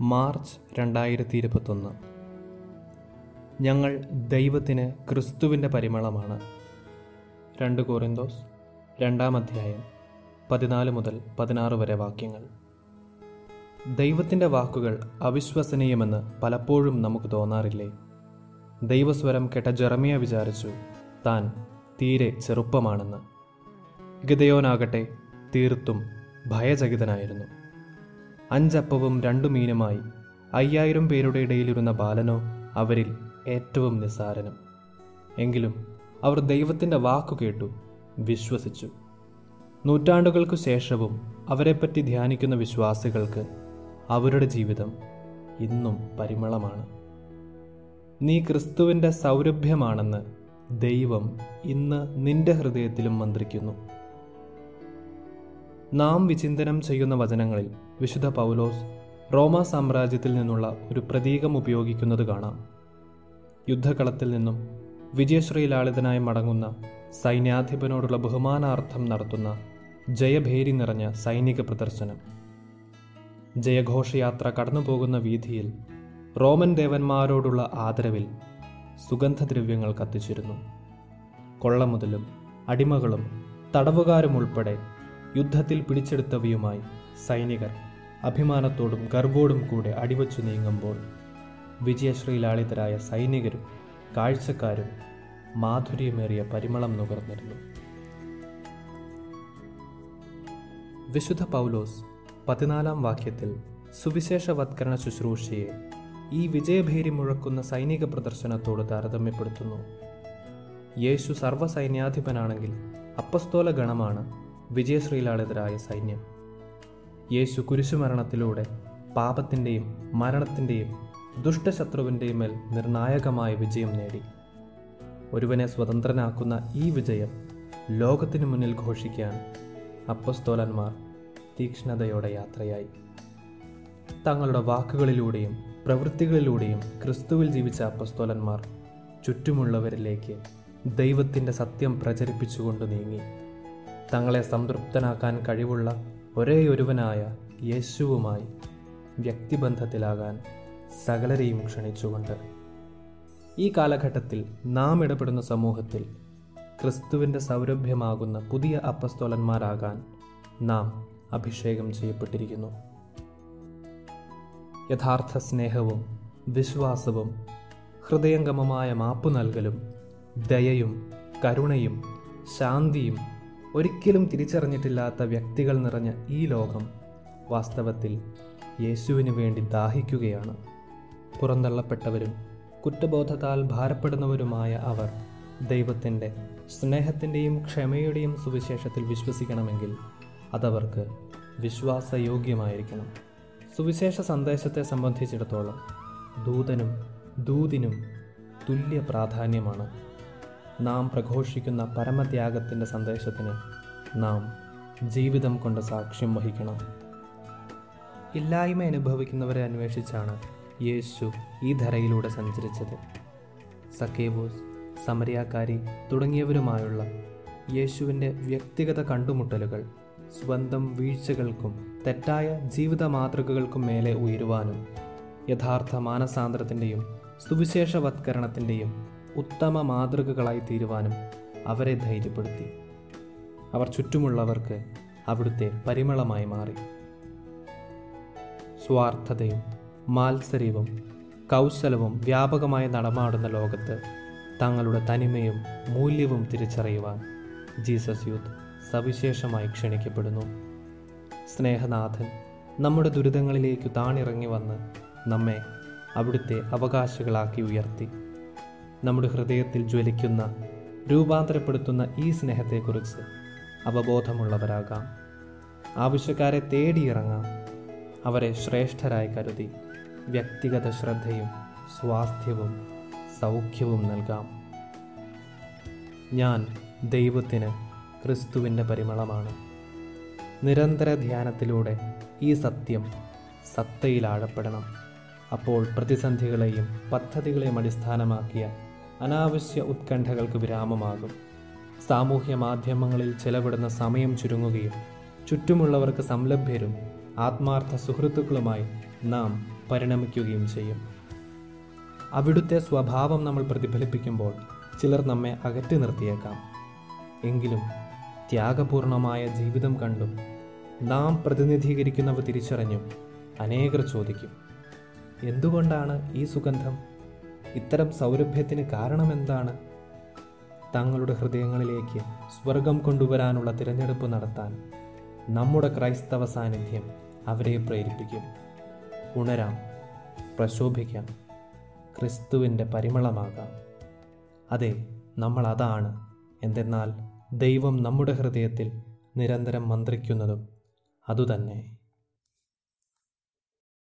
March രണ്ടായിരത്തി ഇരുപത്തൊന്ന് ഞങ്ങൾ ദൈവത്തിന് ക്രിസ്തുവിന്റെ പരിമളമാണ്. രണ്ട് കോറിന്തോസ് രണ്ടാം അധ്യായം പതിനാല് മുതൽ പതിനാറ് വരെ വാക്യങ്ങൾ. ദൈവത്തിന്റെ വാക്കുകൾ അവിശ്വസനീയമെന്ന് പലപ്പോഴും നമുക്ക് തോന്നാറില്ലേ? ദൈവസ്വരം കേട്ട ജെറമിയ വിചാരിച്ചു താൻ തീരെ ചെറുപ്പമാണെന്ന്. ഗിതയോനാകട്ടെ തീർത്തും ഭയചകിതനായിരുന്നു. അഞ്ചപ്പവും രണ്ടു മീനുമായി അയ്യായിരം പേരുടെ ഇടയിലിരുന്ന ബാലനോ അവരിൽ ഏറ്റവും നിസ്സാരനും. എങ്കിലും അവർ ദൈവത്തിന്റെ വാക്കു കേട്ടു വിശ്വസിച്ചു. നൂറ്റാണ്ടുകൾക്കു ശേഷവും അവരെപ്പറ്റി ധ്യാനിക്കുന്ന വിശ്വാസികൾക്ക് അവരുടെ ജീവിതം ഇന്നും പരിമളമാണ്. നീ ക്രിസ്തുവിന്റെ സൗരഭ്യമാണെന്ന് ദൈവം ഇന്ന് നിന്റെ ഹൃദയത്തിലും മന്ത്രിക്കുന്നു. നാം വിചിന്തനം ചെയ്യുന്ന വചനങ്ങളിൽ വിശുദ്ധ പൗലോസ് റോമ സാമ്രാജ്യത്തിൽ നിന്നുള്ള ഒരു പ്രതീകം ഉപയോഗിക്കുന്നത് കാണാം. യുദ്ധകളത്തിൽ നിന്നും വിജയശ്രീലാളിതനായി മടങ്ങുന്ന സൈന്യാധിപനോടുള്ള ബഹുമാനാർത്ഥം നടത്തുന്ന ജയഭേരി നിറഞ്ഞ സൈനിക പ്രദർശനം. ജയഘോഷയാത്ര കടന്നുപോകുന്ന വീതിയിൽ റോമൻ ദേവന്മാരോടുള്ള ആദരവിൽ സുഗന്ധദ്രവ്യങ്ങൾ കത്തിച്ചിരുന്നു. കൊള്ള കൊള്ളമുതലും അടിമകളും തടവുകാരും ഉൾപ്പെടെ യുദ്ധത്തിൽ പിടിച്ചെടുത്തവയുമായി സൈനികർ അഭിമാനത്തോടും ഗർവോടും കൂടെ അടിവച്ചു നീങ്ങുമ്പോൾ വിജയശ്രീലാളിതരായ സൈനികരും കാഴ്ചക്കാരും മാധുര്യമേറിയ പരിമളം നുകർന്നിരുന്നു. വിശുദ്ധ പൗലോസ് പതിനാലാം വാക്യത്തിൽ സുവിശേഷവത്കരണ ശുശ്രൂഷയെ ഈ വിജയഭേരി മുഴക്കുന്ന സൈനിക പ്രദർശനത്തോട് താരതമ്യപ്പെടുത്തുന്നു. യേശു സർവസൈന്യാധിപനാണെങ്കിൽ അപ്പസ്തോല ഗണമാണ് വിജയശ്രീലാളിതരായ സൈന്യം. യേശു കുരിശുമരണത്തിലൂടെ പാപത്തിന്റെയും മരണത്തിന്റെയും ദുഷ്ടശത്രുവിന്റെയും മേൽ നിർണായകമായ വിജയം നേടി. ഒരുവനെ സ്വതന്ത്രനാക്കുന്ന ഈ വിജയം ലോകത്തിനു മുന്നിൽ ഘോഷിക്കാൻ അപ്പസ്തോലന്മാർ തീക്ഷ്ണതയോടെ യാത്രയായി. തങ്ങളുടെ വാക്കുകളിലൂടെയും പ്രവൃത്തികളിലൂടെയും ക്രിസ്തുവിൽ ജീവിച്ച അപ്പസ്തോലന്മാർ ചുറ്റുമുള്ളവരിലേക്ക് ദൈവത്തിന്റെ സത്യം പ്രചരിപ്പിച്ചുകൊണ്ട് നീങ്ങി. തങ്ങളെ സംതൃപ്തനാക്കാൻ കഴിവുള്ള ഒരേയൊരുവനായ യേശുവുമായി വ്യക്തിബന്ധത്തിലാകാൻ സകലരെയും ക്ഷണിച്ചുകൊണ്ട്. ഈ കാലഘട്ടത്തിൽ നാം ഇടപെടുന്ന സമൂഹത്തിൽ ക്രിസ്തുവിന്റെ സൗരഭ്യമാകുന്ന പുതിയ അപ്പസ്തോലന്മാരാകാൻ നാം അഭിഷേകം ചെയ്യപ്പെട്ടിരിക്കുന്നു. യഥാർത്ഥ സ്നേഹവും വിശ്വാസവും ഹൃദയംഗമമായ മാപ്പു നൽകലും ദയയും കരുണയും ശാന്തിയും ഒരിക്കലും തിരിച്ചറിഞ്ഞിട്ടില്ലാത്ത വ്യക്തികൾ നിറഞ്ഞ ഈ ലോകം വാസ്തവത്തിൽ യേശുവിന് വേണ്ടി ദാഹിക്കുകയാണ്. പുറന്തള്ളപ്പെട്ടവരും കുറ്റബോധത്താൽ ഭാരപ്പെടുന്നവരുമായ അവർ ദൈവത്തിന്റെ സ്നേഹത്തിന്റെയും ക്ഷമയുടെയും സുവിശേഷത്തിൽ വിശ്വസിക്കണമെങ്കിൽ അതവർക്ക് വിശ്വാസയോഗ്യമായിരിക്കണം. സുവിശേഷ സന്ദേശത്തെ സംബന്ധിച്ചിടത്തോളം ദൂതനും ദൂതിനും തുല്യ പ്രാധാന്യമാണ് നാം പ്രഘോഷിക്കുന്ന പരമത്യാഗത്തിന്റെ സന്ദേശത്തിന് നാം ജീവിതം കൊണ്ട് സാക്ഷ്യം വഹിക്കണം. ഇല്ലായ്മ അനുഭവിക്കുന്നവരെ അന്വേഷിച്ചാണ് യേശു ഈ ധരയിലൂടെ സഞ്ചരിച്ചത്. സക്കേബോസ് സമരിയാക്കാരി തുടങ്ങിയവരുമായുള്ള യേശുവിന്റെ വ്യക്തിഗത കണ്ടുമുട്ടലുകൾ സ്വന്തം വീഴ്ചകൾക്കും തെറ്റായ ജീവിത മാതൃകകൾക്കും മേലെ ഉയരുവാനും യഥാർത്ഥ മാനസാന്തരത്തിന്റെയും സുവിശേഷവത്കരണത്തിന്റെയും ഉത്തമ മാതൃകകളായി തീരുവാനും അവരെ ധൈര്യപ്പെടുത്തി. അവർ ചുറ്റുമുള്ളവർക്ക് അവിടുത്തെ പരിമളമായി മാറി. സ്വാർത്ഥതയും മാത്സര്യവും കൗശലവും വ്യാപകമായി നടമാടുന്ന ലോകത്ത് തങ്ങളുടെ തനിമയും മൂല്യവും തിരിച്ചറിയുവാൻ ജീസസ് യൂത്ത് സവിശേഷമായി ക്ഷണിക്കപ്പെടുന്നു. സ്നേഹനാഥൻ നമ്മുടെ ദുരിതങ്ങളിലേക്ക് താണിറങ്ങി വന്ന് നമ്മെ അവിടുത്തെ അവകാശികളാക്കി ഉയർത്തി. നമ്മുടെ ഹൃദയത്തിൽ ജ്വലിക്കുന്ന രൂപാന്തരപ്പെടുത്തുന്ന ഈ സ്നേഹത്തെക്കുറിച്ച് അവബോധമുള്ളവരാകാം. ആവശ്യക്കാരെ തേടിയിറങ്ങാം. അവരെ ശ്രേഷ്ഠരായി കരുതി വ്യക്തിഗത ശ്രദ്ധയും സ്വാസ്ഥ്യവും സൗഖ്യവും നൽകാം. ഞാൻ ദൈവത്തിന് ക്രിസ്തുവിന്റെ പരിമളമാണ്. നിരന്തര ധ്യാനത്തിലൂടെ ഈ സത്യം സത്തയിൽ ആഴപ്പെടണം. അപ്പോൾ പ്രതിസന്ധികളെയും പദ്ധതികളെയും അടിസ്ഥാനമാക്കിയ അനാവശ്യ ഉത്കണ്ഠകൾക്ക് വിരാമമാകും. സാമൂഹ്യ മാധ്യമങ്ങളിൽ ചെലവിടുന്ന സമയം ചുരുങ്ങുകയും ചുറ്റുമുള്ളവർക്ക് സംലഭ്യരും ആത്മാർത്ഥ സുഹൃത്തുക്കളുമായി നാം പരിണമിക്കുകയും ചെയ്യും. അവിടുത്തെ സ്വഭാവം നമ്മൾ പ്രതിഫലിപ്പിക്കുമ്പോൾ ചിലർ നമ്മെ അകറ്റി നിർത്തിയേക്കാം. എങ്കിലും ത്യാഗപൂർണമായ ജീവിതം കണ്ടും നാം പ്രതിനിധീകരിക്കുന്നവ തിരിച്ചറിഞ്ഞും അനേകർ ചോദിക്കും എന്തുകൊണ്ടാണ് ഈ സുഗന്ധം? ഇത്തരം സൗരഭ്യത്തിന് കാരണമെന്താണ്? തങ്ങളുടെ ഹൃദയങ്ങളിലേക്ക് സ്വർഗം കൊണ്ടുവരാനുള്ള തിരഞ്ഞെടുപ്പ് നടത്താൻ നമ്മുടെ ക്രൈസ്തവ സാന്നിധ്യം അവരെ പ്രേരിപ്പിക്കും. ഉണരാം പ്രശോഭിക്കാം ക്രിസ്തുവിന്റെ പരിമളമാകാം. അതെ നമ്മൾ അതാണ്. എന്തെന്നാൽ ദൈവം നമ്മുടെ ഹൃദയത്തിൽ നിരന്തരം മന്ത്രിക്കുന്നതും അതുതന്നെ.